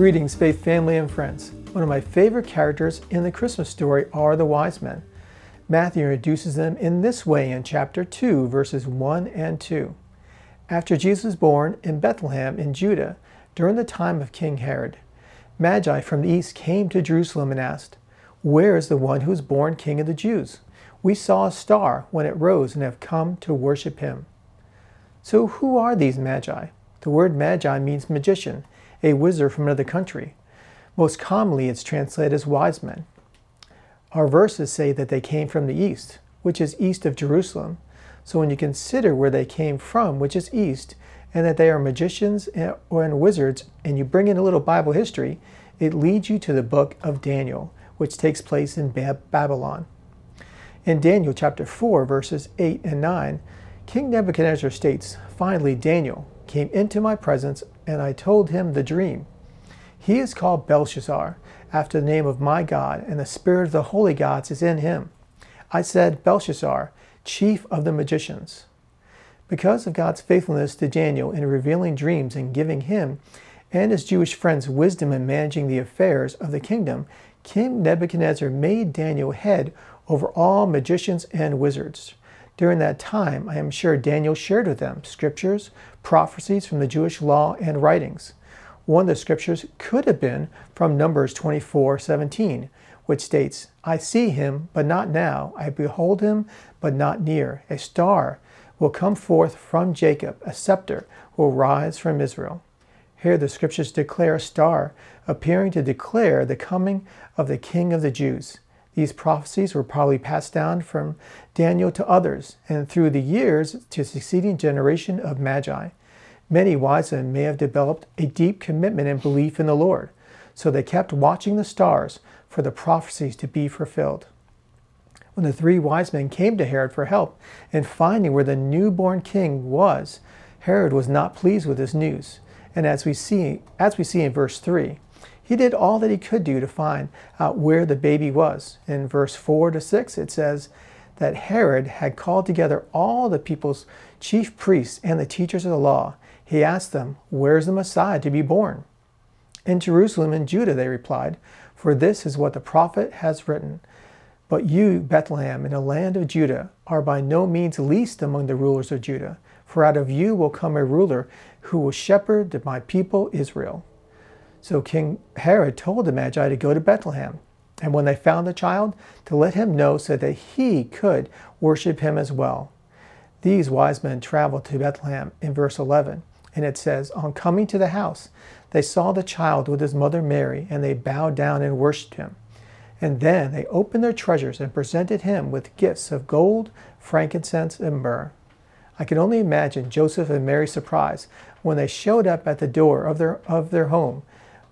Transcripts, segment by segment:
Greetings, faith family and friends. One of my favorite characters in the Christmas story are the wise men. Matthew introduces them in this way in chapter 2, verses 1 and 2. After Jesus was born in Bethlehem in Judah, during the time of King Herod, Magi from the east came to Jerusalem and asked, Where is the one who was born King of the Jews? We saw a star when it rose and have come to worship him. So, who are these Magi? The word Magi means magician, a wizard from another country. Most commonly, it's translated as wise men. Our verses say that they came from the east, which is east of Jerusalem. So when you consider where they came from, which is east, and that they are magicians and, and wizards, and you bring in a little Bible history, it leads you to the book of Daniel, which takes place in Babylon. In Daniel chapter 4, verses 8 and 9, King Nebuchadnezzar states, Finally, Daniel came into my presence, and I told him the dream. He is called Belshazzar, after the name of my God, and the spirit of the holy gods is in him. I said, Belshazzar, chief of the magicians. Because of God's faithfulness to Daniel in revealing dreams and giving him and his Jewish friends wisdom in managing the affairs of the kingdom, King Nebuchadnezzar made Daniel head over all magicians and wizards. During that time, I am sure Daniel shared with them scriptures, prophecies from the Jewish law, and writings. One of the scriptures could have been from Numbers 24 17, which states, I see him, but not now. I behold him, but not near. A star will come forth from Jacob, a scepter will rise from Israel. Here the scriptures declare a star appearing to declare the coming of the King of the Jews. These prophecies were probably passed down from Daniel to others and through the years to succeeding generation of magi. Many wise men may have developed a deep commitment and belief in the Lord, so they kept watching the stars for the prophecies to be fulfilled. When the three wise men came to Herod for help in finding where the newborn king was, Herod was not pleased with this news. And as we see, as we see in verse 3, he did all that he could do to find out where the baby was. In verse 4 to 6, it says that Herod had called together all the people's chief priests and the teachers of the law he asked them, Where is the Messiah to be born? In Jerusalem and Judah, they replied, For this is what the prophet has written. But you, Bethlehem, in the land of Judah, are by no means least among the rulers of Judah, for out of you will come a ruler who will shepherd my people Israel. So King Herod told the Magi to go to Bethlehem, and when they found the child, to let him know so that he could worship him as well. These wise men traveled to Bethlehem in verse 11 and it says, On coming to the house, they saw the child with his mother Mary, and they bowed down and worshipped him. And then they opened their treasures and presented him with gifts of gold, frankincense, and myrrh. I can only imagine Joseph and Mary's surprise when they showed up at the door of their, of their home.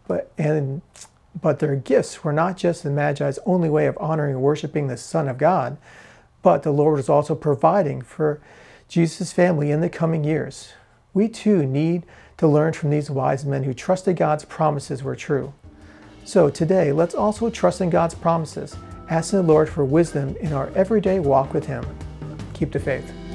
But, and, but their gifts were not just the Magi's only way of honoring and worshiping the Son of God, but the Lord was also providing for Jesus' family in the coming years. We too need to learn from these wise men who trusted God's promises were true. So today, let's also trust in God's promises, asking the Lord for wisdom in our everyday walk with Him. Keep the faith.